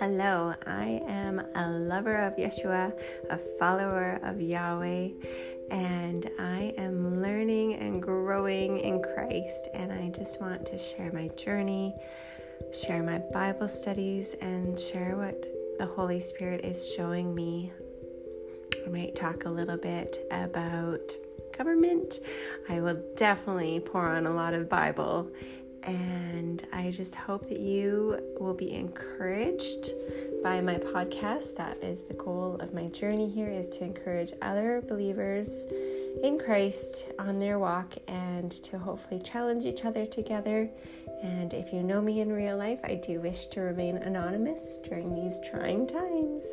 Hello, I am a lover of Yeshua, a follower of Yahweh, and I am learning and growing in Christ. And I just want to share my journey, share my Bible studies, and share what the Holy Spirit is showing me. I might talk a little bit about government. I will definitely pour on a lot of Bible and I just hope that you will be encouraged by my podcast. That is the goal of my journey here is to encourage other believers in Christ on their walk and to hopefully challenge each other together. And if you know me in real life, I do wish to remain anonymous during these trying times.